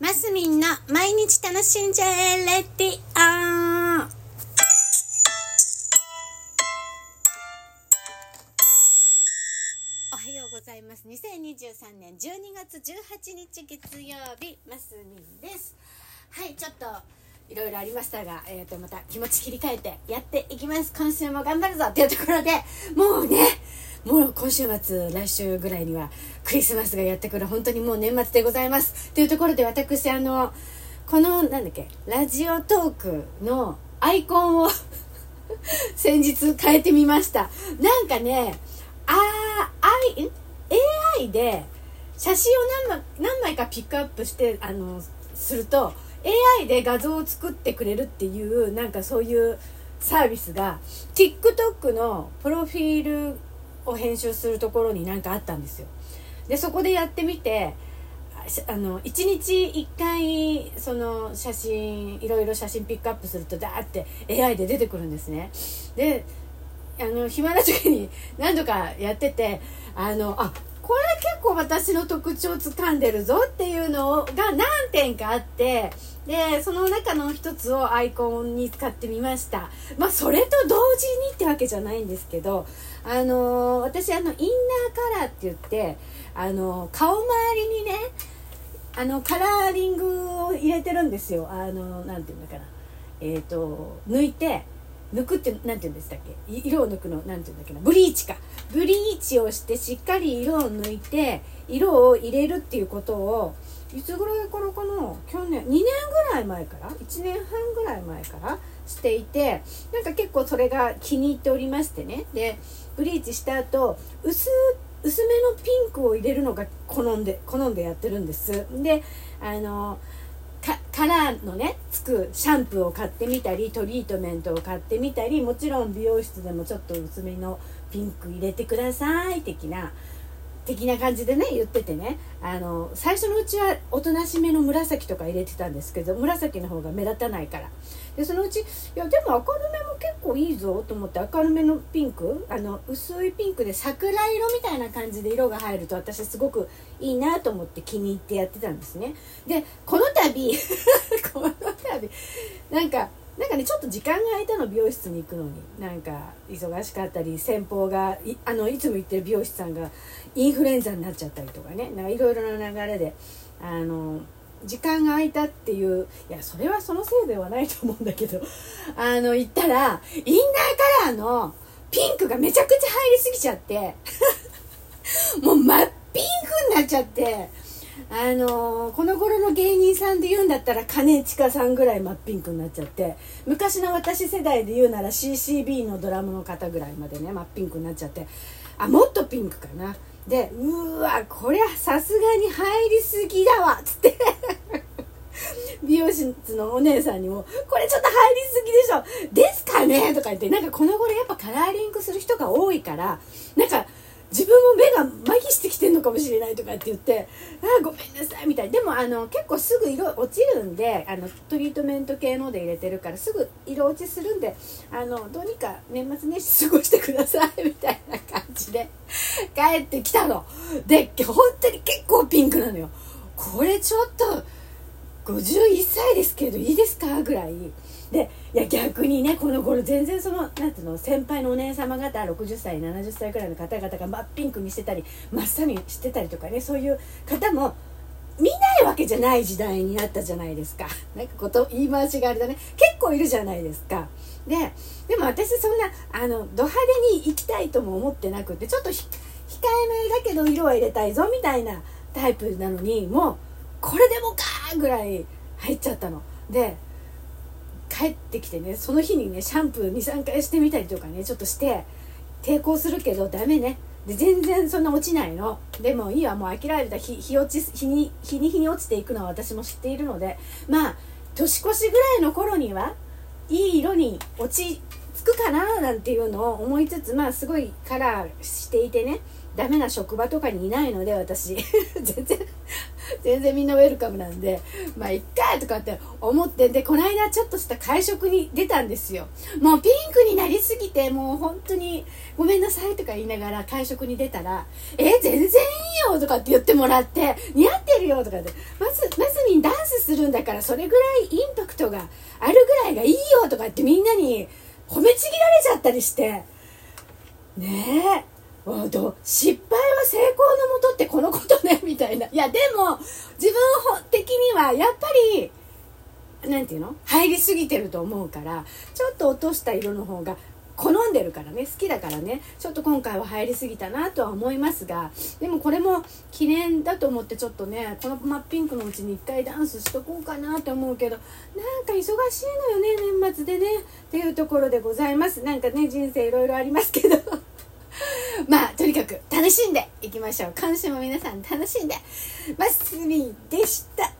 マスミンの毎日楽しんじゃえレディオおはようございます。2023年12月18日月曜日マスミンです。はいちょっといろいろありましたが、えー、とまた気持ち切り替えてやっていきます。今週も頑張るぞっていうところでもうねもう今週末来週ぐらいにはクリスマスがやってくる本当にもう年末でございます。というところで私あのこのなんだっけラジオトークのアイコンを 先日変えてみました。なんかねあー I AI で写真を何枚何枚かピックアップしてあのすると AI で画像を作ってくれるっていうなんかそういうサービスが TikTok のプロフィールを編集するところに何かあったんですよ。でそこでやってみてあの1日1回その写真いろいろ写真ピックアップするとダーって AI で出てくるんですね。であの暇な時に何度かやっててあのあこれ結構私の特徴をつかんでるぞっていうのが何点かあってでその中の一つをアイコンに使ってみました。まあそれと同時にってわけじゃないんですけどあのー、私あのインナーカラーって言ってあのー、顔周りにねあのカラーリングを入れてるんですよ。あの何て言うんだかな。えっ、と抜いて抜くって何て言うんでしたっけ？色を抜くの何て言うんだっけな？ブリーチか。ブリーチをしてしっかり色を抜いて色を入れるっていうことをいつぐらいからかな？去年2年ぐらい前から？1年半ぐらい前からしていてなんか結構それが気に入っておりましてね。でブリーチした後薄薄めのピンクを入れるのが好んで好んでやってるんです。であのカラーのねつくシャンプーを買ってみたりトリートメントを買ってみたりもちろん美容室でもちょっと薄めのピンク入れてください的な的な感じでね言っててね。あの最初のうちはおとなしめの紫とか入れてたんですけど紫の方が目立たないから。でそのうちいやでも明るめも結構いいぞと思って明るめのピンクあの薄いピンクで桜色みたいな感じで色が入ると私すごくいいなと思って気に入ってやってたんですね。でこの度なんかなんかねちょっと時間が空いたの美容室に行くのに。なんか忙しかったり先方がいあのいつも行ってる美容師さんがインフルエンザになっちゃったりとかね。なんかいろいろな流れであの時間が空いたっていういやそれはそのせいではないと思うんだけど。あの行ったらインナーカラーのピンクがめちゃくちゃ入りすぎちゃって。もう真っピンクになっちゃって。あのー、この頃の芸人さんで言うんだったら兼近さんぐらい真っピンクになっちゃって昔の私世代で言うなら CCB のドラムの方ぐらいまでね真っピンクになっちゃってあもっとピンクかな。でうわこりゃさすがに入りすぎだわっつって。美容室のお姉さんにも「これちょっと入りすぎでしょ。ですかね?」とか言ってなんかこの頃やっぱカラーリングする人が多いからなんか自分も目が麻痺してきてんのかもしれないとかって言って「ああごめんなさい」みたいでもあの結構すぐ色落ちるんであのトリートメント系ので入れてるからすぐ色落ちするんであのどうにか年末年始過ごしてくださいみたいな感じで帰ってきたの。で本当に結構ピンクなのよ。これちょっと51歳ですけどいいですか？ぐらい。でいや逆にねこの頃全然そのなんていうの先輩のお姉様方60歳70歳くらいの方々が真っピンクにしてたり真っ青にしてたりとかねそういう方も見ないわけじゃない時代になったじゃないですか。なんかこと言い回しがあれだね。結構いるじゃないですか。ででも私そんなあのド派手に行きたいとも思ってなくてちょっと控えめだけど色は入れたいぞみたいなタイプなのにもうこれでもかーぐらい入っちゃったの。で帰ってきてねその日にねシャンプー23回してみたりとかねちょっとして抵抗するけどダメね。で全然そんな落ちないの。でもいいわもう諦めた。日日落ち日に日に日に落ちていくのは私も知っているので。まあ年越しぐらいの頃にはいい色に落ち着くかななんていうのを思いつつまあすごいカラーしていてねダメな職場とかにいないので私。全然全然みんなウェルカムなんでまあいっかとかって思ってでこの間ちょっとした会食に出たんですよ。もうピンクになりすぎてもう本当にごめんなさいとか言いながら会食に出たら「え全然いいよ」とかって言ってもらって「似合ってるよ」とかって「まずまずみんダンスするんだからそれぐらいインパクトがあるぐらいがいいよとかってみんなに褒めちぎられちゃったりして。ねえ。失敗は成功のもとってこのことね みたいな。いやでも自分的にはやっぱり何て言うの？入りすぎてると思うからちょっと落とした色の方が好んでるからね好きだからね。ちょっと今回は入りすぎたなとは思いますがでもこれも記念だと思ってちょっとねこの真っピンクのうちに一回ダンスしとこうかなって思うけどなんか忙しいのよね年末でね。っていうところでございます。なんかね人生いろいろありますけど。まあとにかく楽しんでいきましょう。今週も皆さん楽しんでますみでした。